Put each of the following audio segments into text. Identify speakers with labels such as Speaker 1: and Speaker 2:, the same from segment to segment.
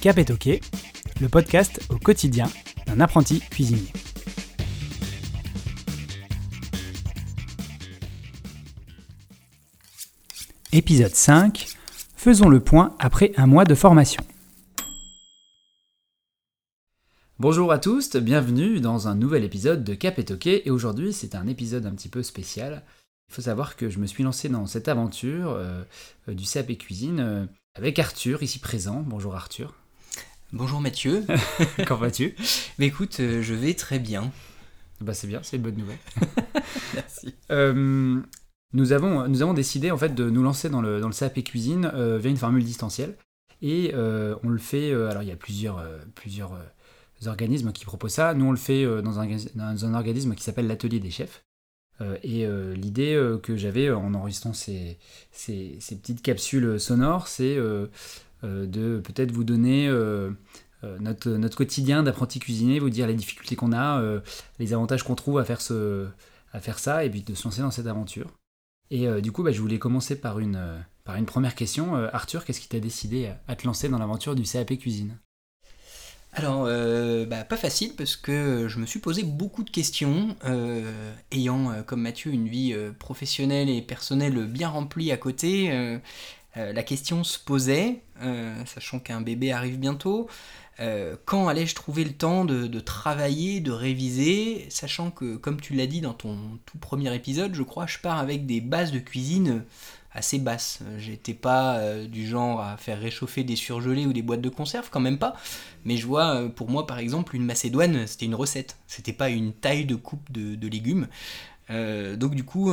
Speaker 1: Cap est OK, le podcast au quotidien d'un apprenti cuisinier. Épisode 5. Faisons le point après un mois de formation. Bonjour à tous, bienvenue dans un nouvel épisode de Cap est OK et aujourd'hui c'est un épisode un petit peu spécial. Il faut savoir que je me suis lancé dans cette aventure euh, du CAP cuisine euh, avec Arthur ici présent. Bonjour Arthur.
Speaker 2: Bonjour Mathieu.
Speaker 1: Qu'en vas-tu?
Speaker 2: Mais écoute, euh, je vais très bien.
Speaker 1: Bah c'est bien, c'est une bonne nouvelle.
Speaker 2: Merci.
Speaker 1: Nous, avons, nous avons décidé en fait de nous lancer dans le, dans le CAP cuisine via une formule distancielle. Et on le fait, alors il y a plusieurs, plusieurs organismes qui proposent ça. Nous on le fait euh, dans, un, organisme qui s'appelle l'Atelier des chefs. Euh, et euh, l'idée que j'avais en enregistrant ces, ces, petites capsules sonores, c'est de peut-être vous donner notre, quotidien d'apprenti cuisinier, vous dire les difficultés qu'on a, les avantages qu'on trouve à faire, faire ça, et puis de se lancer dans cette aventure. Et du coup, bah, je voulais commencer par une, par une première question. Arthur, qu'est-ce qui t'a décidé à te lancer dans l'aventure du CAP cuisine?
Speaker 2: Alors, euh, bah, pas facile parce que je me suis posé beaucoup de questions, euh, ayant euh, comme Mathieu une vie professionnelle et personnelle bien remplie à côté. la question se posait, sachant qu'un bébé arrive bientôt, euh, quand allais-je trouver le temps de, travailler, de réviser, sachant que, comme tu l'as dit dans ton tout premier épisode, je crois, je pars avec des bases de cuisine assez basses. J'étais pas euh, du genre à faire réchauffer des surgelés ou des boîtes de conserve, quand même pas. Mais je vois, euh, pour moi, par exemple, une macédoine, c'était une recette. C'était pas une taille de coupe de, légumes. Donc du coup,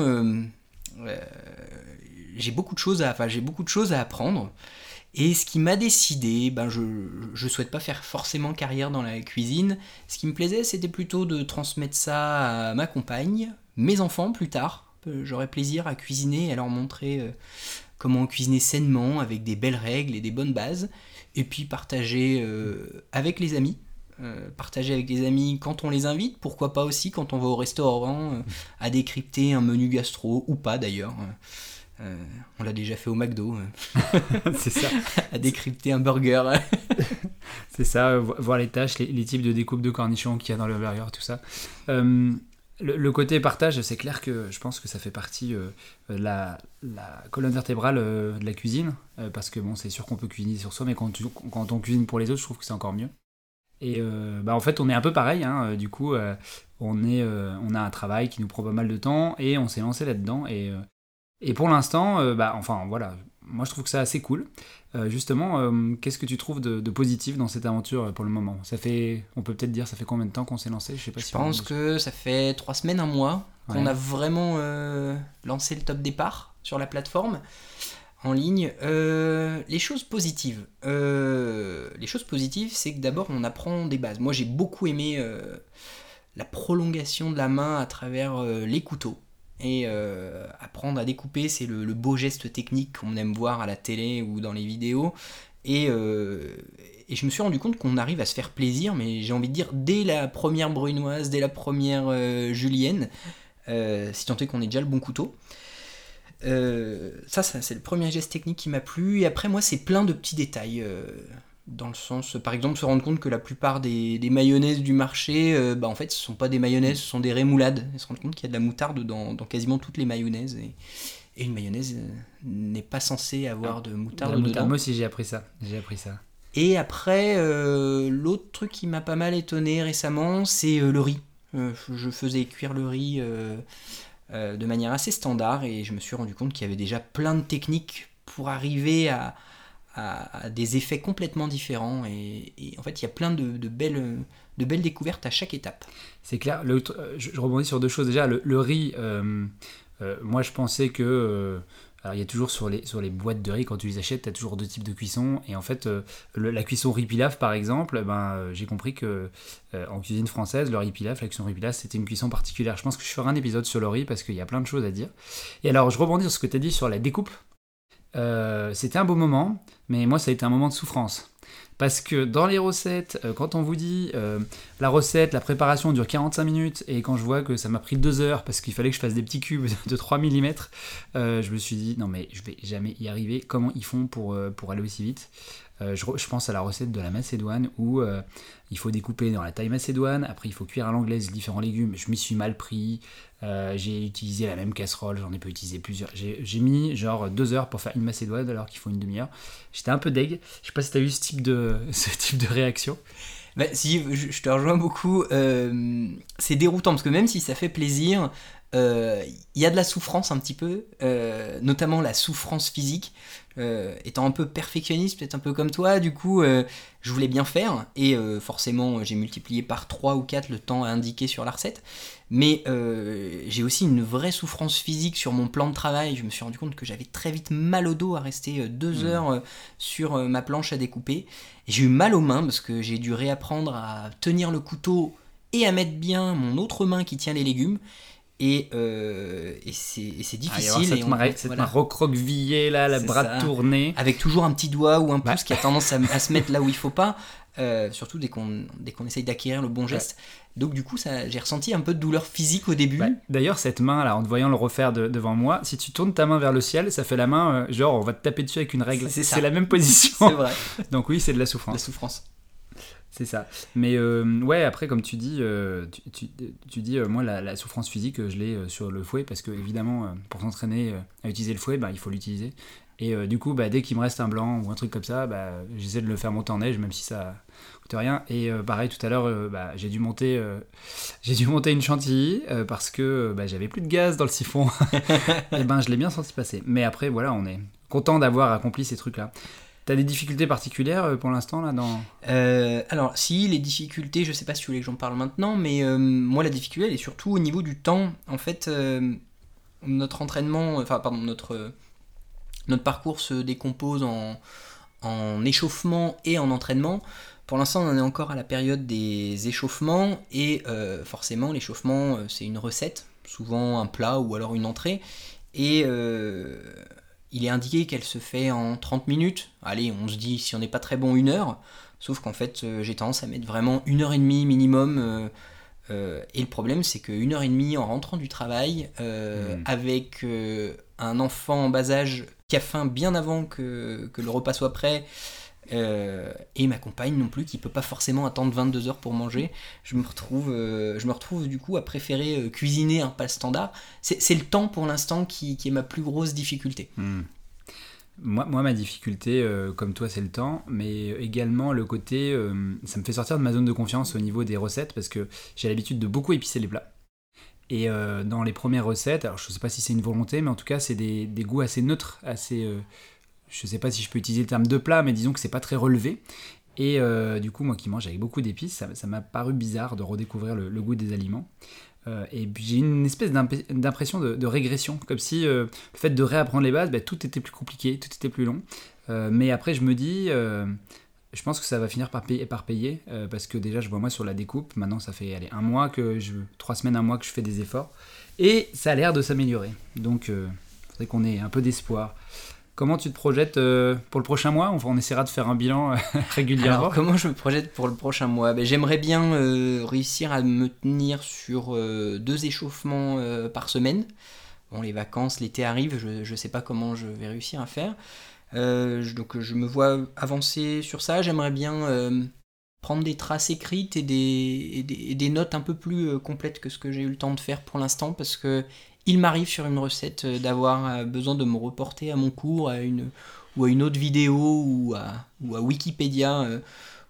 Speaker 2: j'ai beaucoup de choses à, j'ai beaucoup de choses à apprendre. Et ce qui m'a décidé, ben je, je souhaite pas faire forcément carrière dans la cuisine. Ce qui me plaisait, c'était plutôt de transmettre ça à ma compagne, mes enfants plus tard. Euh, J'aurais plaisir à cuisiner et à leur montrer euh, comment cuisiner sainement, avec des belles règles et des bonnes bases. Et puis partager euh, avec les amis. Partager avec les amis quand on les invite, pourquoi pas aussi quand on va au restaurant, à décrypter un menu gastro, ou pas d'ailleurs. Euh, on l'a déjà fait au McDo, euh,
Speaker 1: C'est ça.
Speaker 2: à décrypter un burger.
Speaker 1: C'est ça, euh, vo- voir les tâches, les, les types de découpe de cornichons qu'il y a dans le burger, tout ça. Euh, le, le côté partage, c'est clair que je pense que ça fait partie euh, de la, la colonne vertébrale de la cuisine, parce que bon, c'est sûr qu'on peut cuisiner sur soi, mais quand, tu- quand on cuisine pour les autres, je trouve que c'est encore mieux. Et euh, bah, en fait, on est un peu pareil, hein, du coup, euh, on, est, euh, on a un travail qui nous prend pas mal de temps, et on s'est lancé là-dedans, et, et pour l'instant, euh, bah, enfin voilà, moi je trouve que c'est assez cool. Euh, justement, euh, qu'est-ce que tu trouves de, de positif dans cette aventure pour le moment? Ça fait, on peut peut-être dire, ça fait combien de temps qu'on s'est lancé? Je sais pas
Speaker 2: Je
Speaker 1: si
Speaker 2: pense
Speaker 1: on...
Speaker 2: que ça fait trois semaines, un mois, qu'on a vraiment euh, lancé le top départ sur la plateforme en ligne. Les choses positives. Les choses positives, c'est que d'abord, on apprend des bases. Moi, j'ai beaucoup aimé la prolongation de la main à travers les couteaux. Et euh, apprendre à découper, c'est le, beau geste technique qu'on aime voir à la télé ou dans les vidéos. Et, euh, et je me suis rendu compte qu'on arrive à se faire plaisir, mais j'ai envie de dire dès la première brunoise, dès la première euh, julienne, si tant est qu'on ait déjà le bon couteau. Ça c'est le premier geste technique qui m'a plu. Et après, moi, c'est plein de petits détails. Dans le sens, par exemple, se rendre compte que la plupart des, des mayonnaises du marché, euh, bah, en fait, ce sont pas des mayonnaises, ce sont des rémoulades. Et se rendre compte qu'il y a de la moutarde dans, dans quasiment toutes les mayonnaises. Et, et une mayonnaise euh, n'est pas censée avoir de
Speaker 1: De
Speaker 2: moutarde
Speaker 1: la moutarde. Moi aussi, j'ai appris ça. J'ai appris ça.
Speaker 2: Et après, euh, l'autre truc qui m'a pas mal étonné récemment, c'est le riz. Je faisais cuire le riz de manière assez standard et je me suis rendu compte qu'il y avait déjà plein de techniques pour arriver à, à- des effets complètement différents. Et, en fait, il y a plein de, belles, découvertes à chaque étape.
Speaker 1: C'est clair. Euh, je, rebondis sur deux choses. Déjà, le, riz, euh, euh, moi je pensais que. alors, il y a toujours sur les, boîtes de riz, quand tu les achètes, tu as toujours deux types de cuisson. Et en fait, la cuisson riz pilaf, par exemple, ben, euh, j'ai compris que en cuisine française, le riz pilaf, la cuisson riz pilaf, c'était une cuisson particulière. Je pense que je ferai un épisode sur le riz parce qu'il y a plein de choses à dire. Et alors, je rebondis sur ce que tu as dit sur la découpe. Euh, c'était un beau moment, mais moi, ça a été un moment de souffrance. Parce que dans les recettes, euh, quand on vous dit euh, la recette, la préparation dure 45 minutes, et quand je vois que ça m'a pris 2 heures parce qu'il fallait que je fasse des petits cubes de 3 mm, je me suis dit non mais je vais jamais y arriver. Comment ils font pour, pour aller aussi vite? Je, je, pense à la recette de la macédoine où il faut découper dans la taille macédoine, après il faut cuire à l'anglaise différents légumes. Je m'y suis mal pris, euh, j'ai utilisé la même casserole, j'en ai pas utilisé plusieurs. J'ai mis genre deux heures pour faire une macédoine alors qu'il faut une demi-heure. J'étais un peu deg. Je sais pas si tu as eu ce type de, ce type de réaction.
Speaker 2: Bah, si, je, te rejoins beaucoup. Euh, c'est déroutant parce que même si ça fait plaisir, euh, il y a de la souffrance un petit peu, notamment la souffrance physique. Euh, étant un peu perfectionniste, peut-être un peu comme toi, du coup, euh, je voulais bien faire, et euh, forcément, j'ai multiplié par 3 ou 4 le temps indiqué sur la recette, mais j'ai aussi une vraie souffrance physique sur mon plan de travail, je me suis rendu compte que j'avais très vite mal au dos à rester 2 mmh. heures sur ma planche à découper, j'ai eu mal aux mains, parce que j'ai dû réapprendre à tenir le couteau et à mettre bien mon autre main qui tient les légumes, et, euh, et c'est difficile.
Speaker 1: cette, et main, recroquevillée, là, la bras tourné.
Speaker 2: Avec toujours un petit doigt ou un pouce qui a tendance à, se mettre là où il faut pas, euh, surtout dès qu'on qu'on essaye d'acquérir le bon geste. Donc du coup, j'ai ressenti un peu de douleur physique au début.
Speaker 1: D'ailleurs, cette main là, en te voyant le refaire devant moi, si tu tournes ta main vers le ciel, ça fait la main, euh, genre on va te taper dessus avec une règle. C'est la même position.
Speaker 2: C'est vrai.
Speaker 1: Donc oui, c'est de la souffrance.
Speaker 2: La souffrance.
Speaker 1: C'est ça. Mais euh, ouais, après, comme tu dis, euh, tu, dis, euh, moi, la, souffrance physique, je l'ai sur le fouet parce que, évidemment, pour s'entraîner à utiliser le fouet, bah, il faut l'utiliser. Et du coup, bah, dès qu'il me reste un blanc ou un truc comme ça, bah, j'essaie de le faire monter en neige, même si ça coûte rien. Et pareil, tout à l'heure, bah, j'ai dû monter, j'ai dû monter une chantilly parce que bah, j'avais plus de gaz dans le siphon. et ben, je l'ai bien senti passer. Mais après, voilà, on est content d'avoir accompli ces trucs-là. T'as des difficultés particulières euh, pour l'instant là dans
Speaker 2: euh, Alors si les difficultés, je sais pas si tu voulais que j'en parle maintenant, mais euh, moi la difficulté elle est surtout au niveau du temps. En fait, notre entraînement, enfin pardon, notre notre parcours se décompose en, en échauffement et en entraînement. Pour l'instant, on en est encore à la période des échauffements et forcément l'échauffement c'est une recette, souvent un plat ou alors une entrée. Et il est indiqué qu'elle se fait en 30 minutes. Allez, on se dit si on n'est pas très bon, une heure. Sauf qu'en fait, euh, j'ai tendance à mettre vraiment une heure et demie minimum. Euh, euh, et le problème, c'est qu'une heure et demie en rentrant du travail, hmm. avec un enfant en bas âge qui a faim bien avant que, que le repas soit prêt, euh, et ma compagne non plus qui peut pas forcément attendre 22 heures pour manger. Je me retrouve, euh, je me retrouve du coup à préférer euh, cuisiner un pas standard. C'est le temps pour l'instant qui, qui, est ma plus grosse difficulté.
Speaker 1: Hmm. Moi, moi, ma difficulté, comme toi, c'est le temps, mais également le côté, ça me fait sortir de ma zone de confiance au niveau des recettes parce que j'ai l'habitude de beaucoup épicer les plats. Et dans les premières recettes, alors je sais pas si c'est une volonté, mais en tout cas, c'est des, des, goûts assez neutres, assez je sais pas si je peux utiliser le terme de plat, mais disons que c'est pas très relevé. Et euh, du coup, moi qui mange avec beaucoup d'épices, ça m'a paru bizarre de redécouvrir le, goût des aliments. Euh, et j'ai une espèce d'impression de, régression, comme si euh, le fait de réapprendre les bases, bah, tout était plus compliqué, tout était plus long. mais après, je me dis, je pense que ça va finir par payer, par payer parce que déjà, je vois moi sur la découpe, maintenant ça fait un mois que trois semaines, un mois que je fais des efforts, et ça a l'air de s'améliorer. Donc, il faudrait qu'on ait un peu d'espoir. Comment tu te projettes euh, pour le prochain mois? On essaiera de faire un bilan euh, régulièrement.
Speaker 2: Comment je me projette pour le prochain mois? Ben, J'aimerais bien euh, réussir à me tenir sur deux échauffements par semaine. Bon, les vacances, l'été arrive, je ne sais pas comment je vais réussir à faire. donc je me vois avancer sur ça. J'aimerais bien prendre des traces écrites et des, et des, notes un peu plus complètes que ce que j'ai eu le temps de faire pour l'instant parce que il m'arrive sur une recette euh, d'avoir euh, besoin de me reporter à mon cours, à une, ou à une autre vidéo, ou à, ou à Wikipédia euh,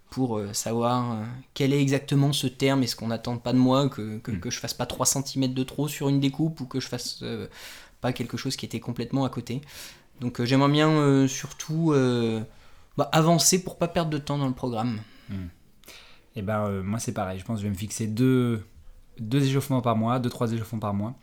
Speaker 2: pour savoir quel est exactement ce terme et ce qu'on n'attend pas de moi, que, que, mm. que, je fasse pas 3 cm de trop sur une découpe ou que je fasse pas quelque chose qui était complètement à côté. Donc j'aimerais bien surtout bah, avancer pour pas perdre de temps dans le programme.
Speaker 1: Mm. Et eh ben moi c'est pareil, je pense que je vais me fixer deux, deux échauffements par mois, deux trois échauffements par mois.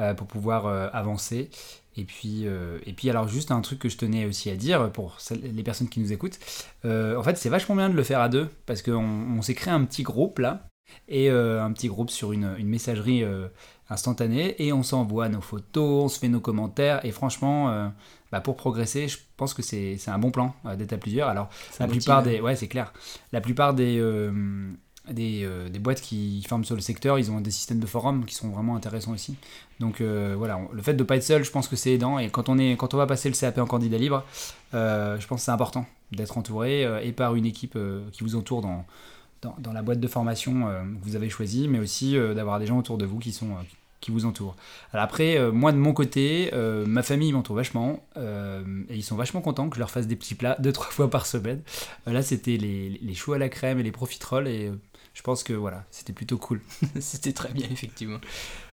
Speaker 1: Euh, pour pouvoir euh, avancer. Et puis, euh, et puis, alors, juste un truc que je tenais aussi à dire pour les personnes qui nous écoutent. en fait, c'est vachement bien de le faire à deux parce qu'on on, s'est créé un petit groupe là et un petit groupe sur une, une messagerie instantané et on s'envoie nos photos, on se fait nos commentaires et franchement, bah, pour progresser, je pense que c'est un bon plan d'être à plusieurs. Alors la plupart des, ouais c'est clair, la plupart des des, des, boîtes qui forment sur le secteur, ils ont des systèmes de forums qui sont vraiment intéressants aussi. Donc voilà, le fait de ne pas être seul, je pense que c'est aidant. Et quand on, est, quand on va passer le CAP en candidat libre, je pense que c'est important d'être entouré et par une équipe qui vous entoure dans, dans, la boîte de formation euh, que vous avez choisie, mais aussi euh, d'avoir des gens autour de vous qui sont euh, qui vous entourent. Après, moi de mon côté, ma famille m'entoure vachement et ils sont vachement contents que je leur fasse des petits plats deux trois fois par semaine. là, c'était les, les choux à la crème et les profiteroles et je pense que voilà, c'était plutôt cool.
Speaker 2: c'était très bien effectivement.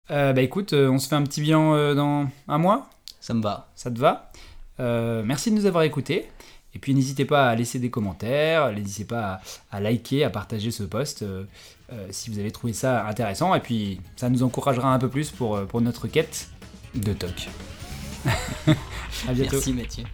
Speaker 1: bah écoute, on se fait un petit bilan dans un mois.
Speaker 2: Ça me va.
Speaker 1: Ça te va Merci de nous avoir écoutés. Et puis n'hésitez pas à laisser des commentaires, n'hésitez pas à, liker, à partager ce post euh, euh, si vous avez trouvé ça intéressant. Et puis ça nous encouragera un peu plus pour, euh, pour notre quête de TOC.
Speaker 2: à bientôt. Merci Mathieu.